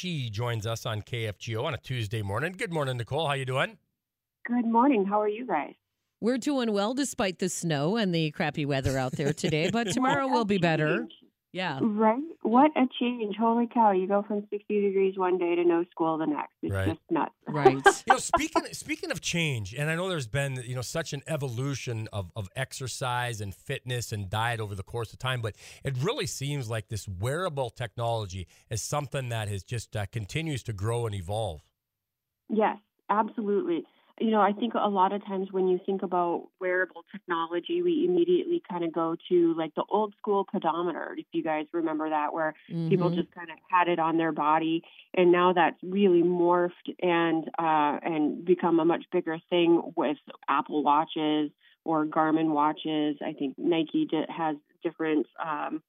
She joins us on KFGO on a Tuesday morning. Good morning, Nichole. How you doing? Good morning. How are you guys? We're doing well despite the snow and the crappy weather out there today, but tomorrow will be better. Yeah. Right? What a change. Holy cow. You go from 60 degrees one day to no school the next. It's Right. just nuts. Right. You know, speaking speaking of change, and I know there's been you know such an evolution of, of exercise and fitness and diet over the course of time, but it really seems like this wearable technology is something that has just uh, continues to grow and evolve. Yes, absolutely. You know, I think a lot of times when you think about wearable technology, we immediately kind of go to like the old school pedometer, if you guys remember that, where people Mhm. just kind of had it on their body and now that's really morphed and uh and become a much bigger thing with apple watches or garmin watches i think nike has different um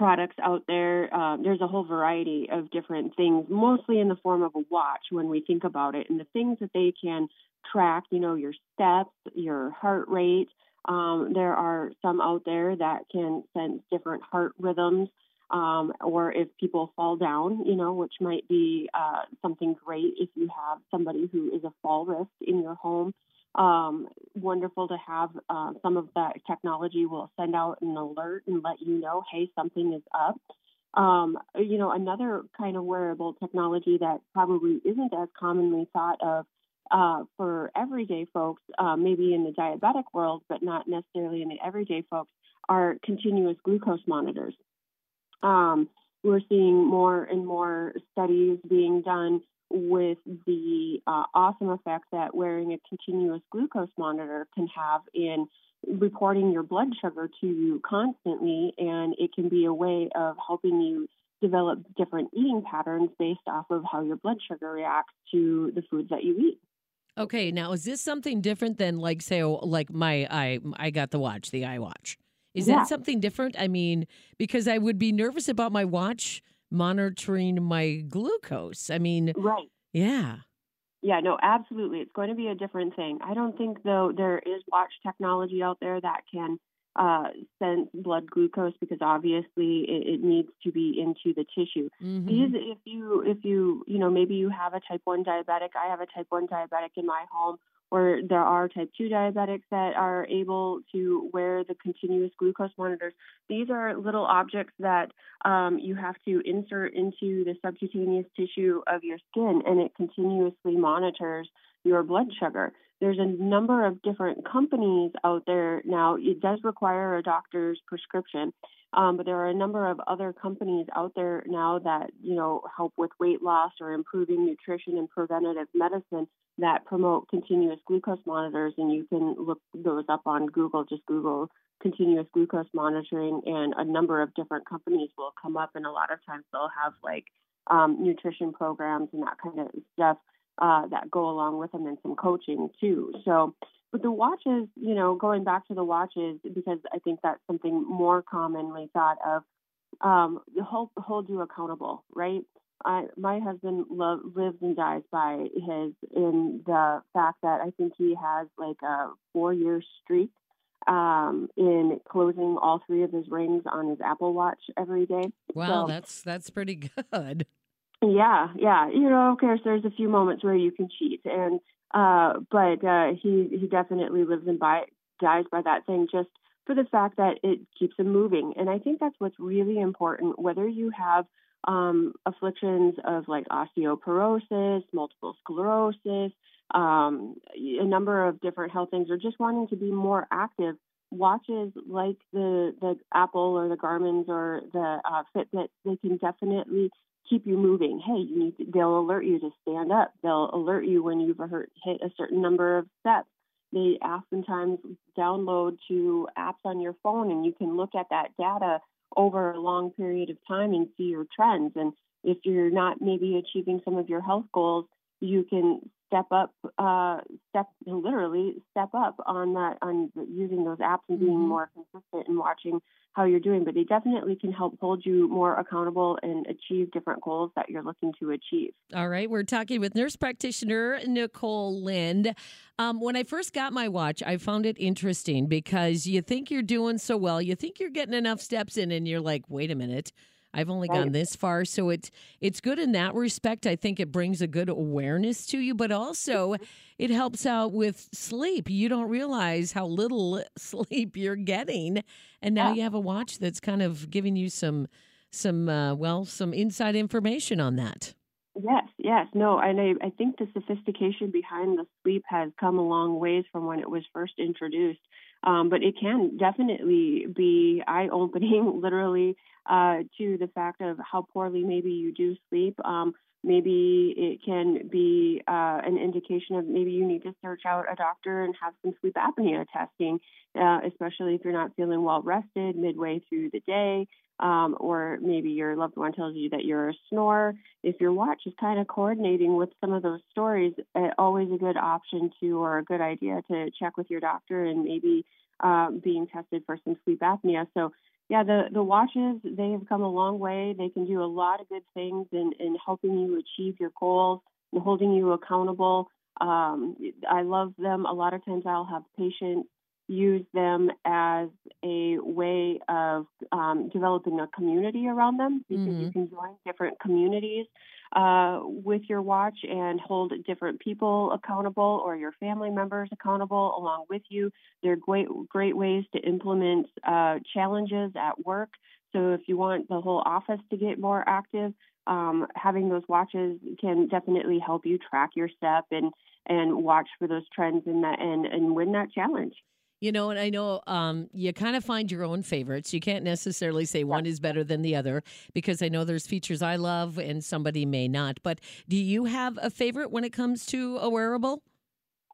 products out there um, there's a whole variety of different things mostly in the form of a watch when we think about it and the things that they can track you know your steps your heart rate um, there are some out there that can sense different heart rhythms um, or if people fall down, you know, which might be uh, something great if you have somebody who is a fall risk in your home. Um, wonderful to have uh, some of that technology will send out an alert and let you know, hey, something is up. Um, you know, another kind of wearable technology that probably isn't as commonly thought of uh, for everyday folks, uh, maybe in the diabetic world, but not necessarily in the everyday folks, are continuous glucose monitors um, we're seeing more and more studies being done with the uh, awesome effect that wearing a continuous glucose monitor can have in reporting your blood sugar to you constantly, and it can be a way of helping you develop different eating patterns based off of how your blood sugar reacts to the foods that you eat. Okay, now is this something different than like say like my I I got the watch, the iWatch. Is Yeah. that something different? I mean, because I would be nervous about my watch monitoring my glucose. I mean, Right. yeah. Yeah, no, absolutely. It's going to be a different thing. I don't think though there is watch technology out there that can uh, sense blood glucose because obviously it, it needs to be into the tissue. Mhm. These, if you, if you, you know, maybe you have a type one diabetic. I have a type one diabetic in my home, or there are type two diabetics that are able to wear the continuous glucose monitors. These are little objects that um, you have to insert into the subcutaneous tissue of your skin, and it continuously monitors your blood sugar. There's a number of different companies out there now. It does require a doctor's prescription, um, but there are a number of other companies out there now that you know help with weight loss or improving nutrition and preventative medicine that promote continuous glucose monitors, and you can look those up on Google. Just Google continuous glucose monitoring, and a number of different companies will come up, and a lot of times they'll have like um, nutrition programs and that kind of stuff uh, that go along with them, and some coaching too. So. But the watches, you know, going back to the watches, because I think that's something more commonly thought of, um, hold, hold you accountable, right? I, my husband lo- lives and dies by his in the fact that I think he has like a four year streak um, in closing all three of his rings on his Apple Watch every day. Wow, So- that's that's pretty good. Yeah, yeah. You know, of course, there's a few moments where you can cheat, and uh, but uh, he he definitely lives and by, dies by that thing just for the fact that it keeps him moving. And I think that's what's really important. Whether you have um, afflictions of like osteoporosis, multiple sclerosis, um, a number of different health things, or just wanting to be more active. Watches like the the Apple or the Garmin's or the uh, Fitbit, they can definitely keep you moving. Hey, you need to, they'll alert you to stand up. They'll alert you when you've hit a certain number of steps. They oftentimes download to apps on your phone, and you can look at that data over a long period of time and see your trends. And if you're not maybe achieving some of your health goals, you can step up, uh, step literally step up on that on using those apps and being Mhm. more consistent and watching how you're doing. But they definitely can help hold you more accountable and achieve different goals that you're looking to achieve. All right, we're talking with nurse practitioner Nichole Lind. Um, when I first got my watch, I found it interesting because you think you're doing so well, you think you're getting enough steps in, and you're like, wait a minute. I've only Right. gone this far, so it's it's good in that respect. I think it brings a good awareness to you, but also it helps out with sleep. You don't realize how little sleep you're getting, and now Yeah. you have a watch that's kind of giving you some some uh, well some inside information on that. Yes, yes, no, and I, I think the sophistication behind the sleep has come a long ways from when it was first introduced. Um, but it can definitely be eye opening, literally, uh, to the fact of how poorly maybe you do sleep. Um, maybe it can be uh, an indication of maybe you need to search out a doctor and have some sleep apnea testing, uh, especially if you're not feeling well rested midway through the day. Um, or maybe your loved one tells you that you're a snorer. If your watch is kind of coordinating with some of those stories, uh, always a good option to or a good idea to check with your doctor and maybe um, being tested for some sleep apnea. So yeah, the the watches they have come a long way. They can do a lot of good things in in helping you achieve your goals and holding you accountable. Um, I love them. A lot of times I'll have patients use them as a way of um, developing a community around them because you Mhm. can join different communities uh, with your watch and hold different people accountable or your family members accountable along with you. They're great, great ways to implement uh, challenges at work. So if you want the whole office to get more active, um, having those watches can definitely help you track your step and and watch for those trends and that and and win that challenge. You know, and I know um, you kind of find your own favorites. You can't necessarily say one is better than the other because I know there's features I love and somebody may not. But do you have a favorite when it comes to a wearable?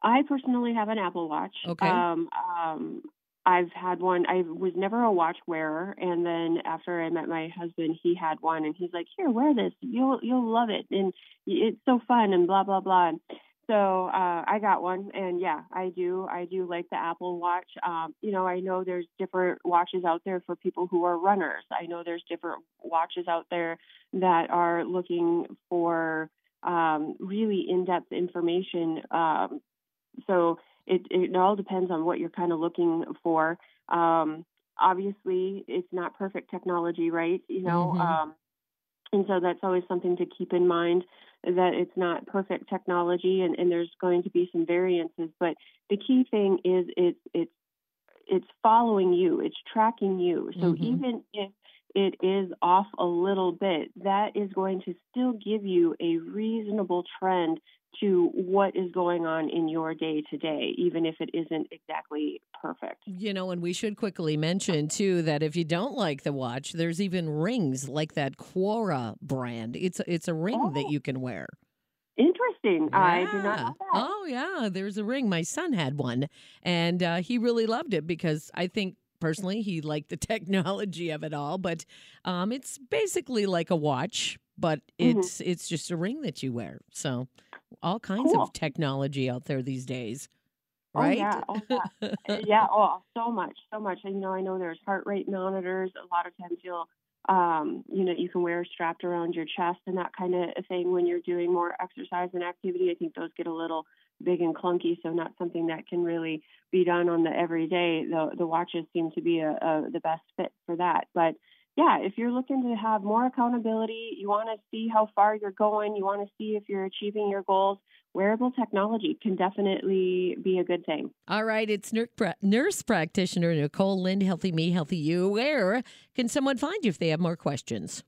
I personally have an Apple Watch. Okay. Um, um, I've had one. I was never a watch wearer, and then after I met my husband, he had one, and he's like, "Here, wear this. You'll you'll love it, and it's so fun." And blah blah blah. So uh, I got one, and yeah, I do. I do like the Apple Watch. Um, you know, I know there's different watches out there for people who are runners. I know there's different watches out there that are looking for um, really in-depth information. Um, so it, it all depends on what you're kind of looking for. Um, obviously, it's not perfect technology, right? You know, Mhm. um, and so that's always something to keep in mind that it's not perfect technology, and, and there's going to be some variances. But the key thing is it's it's it's following you, it's tracking you. So Mhm. even if it is off a little bit, that is going to still give you a reasonable trend to what is going on in your day to day, even if it isn't exactly perfect. You know, and we should quickly mention too that if you don't like the watch, there's even rings like that Oura brand. It's it's a ring that Oh. you can wear. Interesting. I do not know that. Oh yeah, there's a ring. My son had one, and uh, he really loved it because I think personally he liked the technology of it all. But um, it's basically like a watch, but Mhm. it's it's just a ring that you wear. So all kinds Cool. of technology out there these days, Oh, right? yeah. Oh, yeah. Uh, yeah, oh, so much, so much. And, you know, I know there's heart rate monitors. A lot of times you'll, um, you know, you can wear strapped around your chest and that kind of thing when you're doing more exercise and activity. I think those get a little big and clunky, so not something that can really be done on the everyday. The the watches seem to be a, a the best fit for that. But yeah, if you're looking to have more accountability, you want to see how far you're going, you want to see if you're achieving your goals, wearable technology can definitely be a good thing. All right, it's nurse, nurse practitioner Nichole Lind, Healthy Me, Healthy You. Where can someone find you if they have more questions?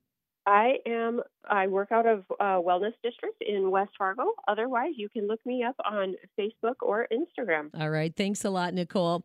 I am. I work out of uh, Wellness District in West Fargo. Otherwise, you can look me up on Facebook or Instagram. All right, thanks a lot, Nichole.